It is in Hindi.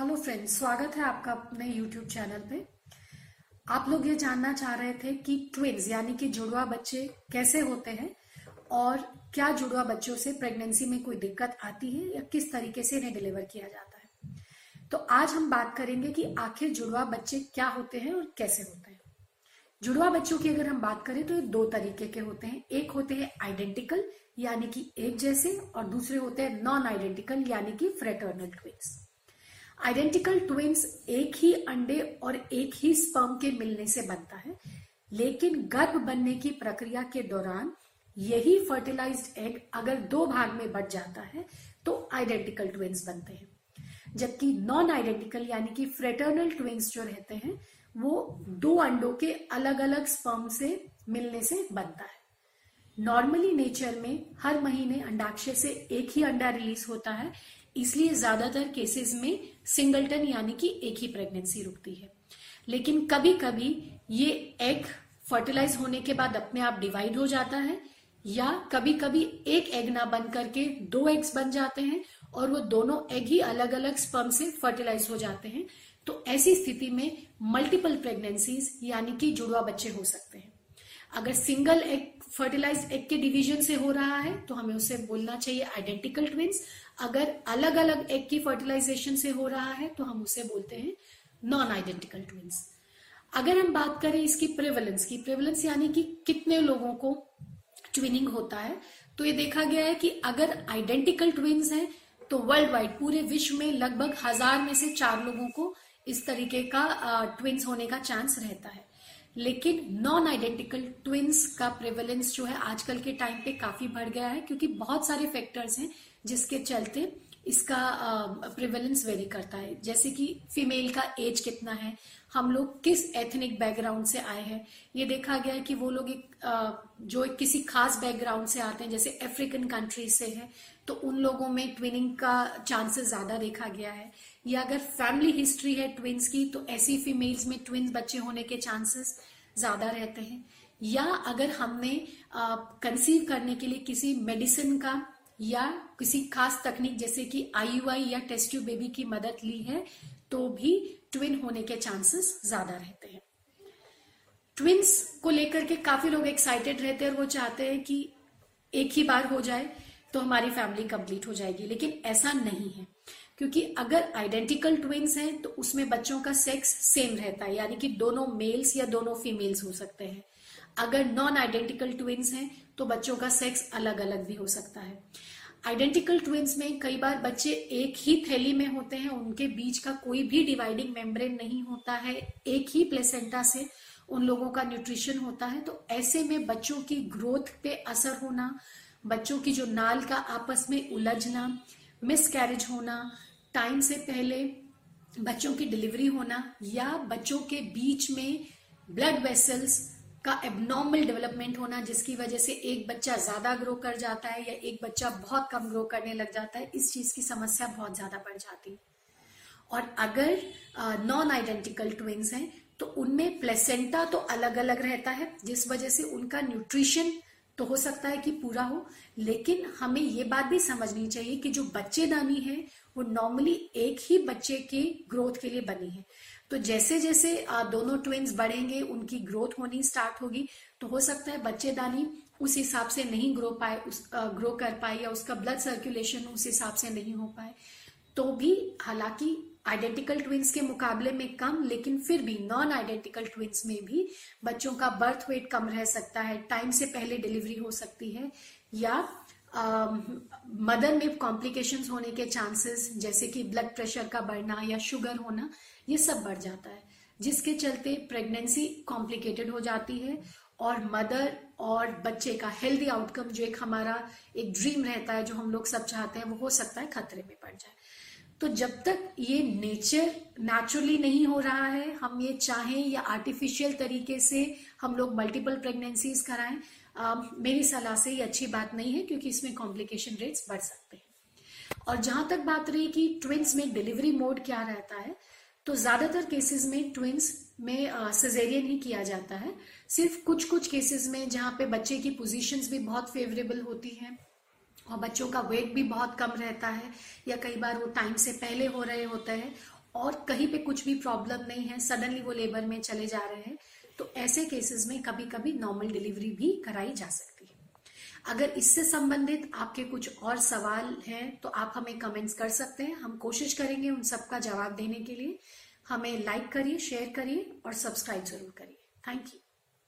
हेलो फ्रेंड्स, स्वागत है आपका अपने यूट्यूब चैनल पे। आप लोग ये जानना चाह रहे थे कि ट्विन्स यानी कि जुड़वा बच्चे कैसे होते हैं और क्या जुड़वा बच्चों से प्रेगनेंसी में कोई दिक्कत आती है या किस तरीके से इन्हें डिलीवर किया जाता है। तो आज हम बात करेंगे कि आखिर जुड़वा बच्चे क्या होते हैं और कैसे होते हैं। जुड़वा बच्चों की अगर हम बात करें तो ये दो तरीके के होते हैं। एक होते हैं आइडेंटिकल यानी कि एक जैसे, और दूसरे होते हैं नॉन आइडेंटिकल यानी कि फ्रेटर्नल ट्विंस आइडेंटिकल ट्विंस एक ही अंडे और एक ही स्पर्म के मिलने से बनता है। लेकिन गर्भ बनने की प्रक्रिया के दौरान यही फर्टिलाइज्ड एग अगर दो भाग में बढ़ जाता है तो आइडेंटिकल ट्विंस बनते हैं। जबकि नॉन आइडेंटिकल यानी कि फ्रेटर्नल ट्विंस जो रहते हैं, वो दो अंडों के अलग अलग स्पर्म से मिलने से बनता है। नॉर्मली नेचर में हर महीने अंडाक्षय से एक ही अंडा रिलीज़ होता है। इसलिए ज़्यादातर केसेस में सिंगलटन यानी कि एक ही प्रेगनेंसी रुकती है। लेकिन कभी कभी ये एग फर्टिलाइज होने के बाद अपने आप डिवाइड हो जाता है, या कभी कभी एक एग ना बन करके दो एग्स बन जाते हैं और वो दोनों एग ही अलग अलग स्पर्म से फर्टिलाइज हो जाते हैं तो ऐसी स्थिति में मल्टीपल प्रेगनेंसीज यानी कि जुड़वा बच्चे हो सकते हैं। अगर सिंगल एग फर्टिलाइज एग के डिवीज़न से हो रहा है तो हमें उसे बोलना चाहिए आइडेंटिकल ट्विंस अगर अलग अलग एग की फर्टिलाइजेशन से हो रहा है तो हम उसे बोलते हैं नॉन आइडेंटिकल ट्विंस अगर हम बात करें इसकी प्रेवलेंस की प्रेवलेंस यानी कि कितने लोगों को ट्विनिंग होता है तो ये देखा गया है कि अगर आइडेंटिकल ट्विंस हैं तो वर्ल्ड वाइड पूरे विश्व में लगभग हज़ार में से चार लोगों को इस तरीके का ट्विंस होने का चांस रहता है. लेकिन नॉन आइडेंटिकल ट्विंस का प्रेवलेंस जो है आजकल के टाइम पे काफ़ी बढ़ गया है, क्योंकि बहुत सारे फैक्टर्स हैं जिसके चलते इसका प्रिवेलेंस वेरी करता है। जैसे कि फीमेल का एज कितना है, हम लोग किस एथनिक बैकग्राउंड से आए हैं, ये देखा गया है कि वो लोग एक जो एक किसी खास बैकग्राउंड से आते हैं, जैसे अफ्रीकन कंट्रीज़ से है तो उन लोगों में ट्विनिंग का चांसेस ज़्यादा देखा गया है। या अगर फैमिली हिस्ट्री है ट्विंस की तो ऐसी फीमेल्स में ट्विंस बच्चे होने के चांसेस ज़्यादा रहते हैं। या अगर हमने कंसीव करने के लिए किसी मेडिसिन का या किसी खास तकनीक, जैसे कि आईयूआई या टेस्ट ट्यूब बेबी की मदद ली है तो भी ट्विन होने के चांसेस ज़्यादा रहते हैं। ट्विंस को लेकर के काफ़ी लोग एक्साइटेड रहते हैं और वो चाहते हैं कि एक ही बार हो जाए तो हमारी फैमिली कंप्लीट हो जाएगी, लेकिन ऐसा नहीं है। क्योंकि अगर आइडेंटिकल ट्विंस हैं तो उसमें बच्चों का सेक्स सेम रहता है, यानी कि दोनों मेल्स या दोनों फीमेल्स हो सकते हैं। अगर नॉन आइडेंटिकल ट्विंस हैं तो बच्चों का सेक्स अलग अलग भी हो सकता है। आइडेंटिकल ट्विंस में कई बार बच्चे एक ही थैली में होते हैं, उनके बीच का कोई भी डिवाइडिंग मेम्ब्रेन नहीं होता है, एक ही प्लेसेंटा से उन लोगों का न्यूट्रिशन होता है। तो ऐसे में बच्चों की ग्रोथ पे असर होना, बच्चों की जो नाल का आपस में उलझना मिस कैरेज होना टाइम से पहले बच्चों की डिलीवरी होना या बच्चों के बीच में ब्लड वेसल्स का एबनॉर्मल डेवलपमेंट होना, जिसकी वजह से एक बच्चा ज़्यादा ग्रो कर जाता है या एक बच्चा बहुत कम ग्रो करने लग जाता है, इस चीज़ की समस्या बहुत ज़्यादा बढ़ जाती है। और अगर नॉन आइडेंटिकल ट्विंस हैं तो उनमें प्लेसेंटा तो अलग अलग रहता है, जिस वजह से उनका न्यूट्रिशन तो हो सकता है कि पूरा हो, लेकिन हमें ये बात भी समझनी चाहिए कि जो बच्चेदानी है वो नॉर्मली एक ही बच्चे के ग्रोथ के लिए बनी है। तो जैसे जैसे दोनों ट्विंस बढ़ेंगे, उनकी ग्रोथ होनी स्टार्ट होगी तो हो सकता है बच्चेदानी उस हिसाब से नहीं ग्रो पाए, उस ग्रो कर पाए या उसका ब्लड सर्कुलेशन उस हिसाब से नहीं हो पाए। तो भी हालाँकि आइडेंटिकल ट्विंस के मुकाबले में कम, लेकिन फिर भी नॉन आइडेंटिकल ट्विंस में भी बच्चों का बर्थ वेट कम रह सकता है टाइम से पहले डिलीवरी हो सकती है, या मदर में कॉम्प्लिकेशंस होने के चांसेस जैसे कि ब्लड प्रेशर का बढ़ना या शुगर होना, ये सब बढ़ जाता है। जिसके चलते प्रेगनेंसी कॉम्प्लिकेटेड हो जाती है और मदर और बच्चे का हेल्दी आउटकम जो एक हमारा एक ड्रीम रहता है, जो हम लोग सब चाहते हैं, वो हो सकता है खतरे में पड़ जाए। तो जब तक ये नेचर नेचुरली नहीं हो रहा है, हम ये चाहें या आर्टिफिशियल तरीके से हम लोग मल्टीपल प्रेगनेंसीज कराएँ मेरी सलाह से ये अच्छी बात नहीं है क्योंकि इसमें कॉम्प्लिकेशन रेट्स बढ़ सकते हैं। और जहाँ तक बात रही कि ट्विंस में डिलीवरी मोड क्या रहता है तो ज़्यादातर केसेस में ट्विंस में सिजेरियन ही किया जाता है। सिर्फ़ कुछ कुछ केसेस में जहाँ पे बच्चे की पोजीशंस भी बहुत फेवरेबल होती हैं और बच्चों का वेट भी बहुत कम रहता है या कई बार वो टाइम से पहले हो रहे होते हैं और कहीं पे कुछ भी प्रॉब्लम नहीं है सडनली वो लेबर में चले जा रहे हैं। तो ऐसे केसेस में कभी कभी नॉर्मल डिलीवरी भी कराई जा सकती है। अगर इससे संबंधित आपके कुछ और सवाल हैं तो आप हमें कमेंट्स कर सकते हैं। हम कोशिश करेंगे उन सबका जवाब देने के लिए। हमें लाइक करिए शेयर करिए और सब्सक्राइब ज़रूर करिए। Thank you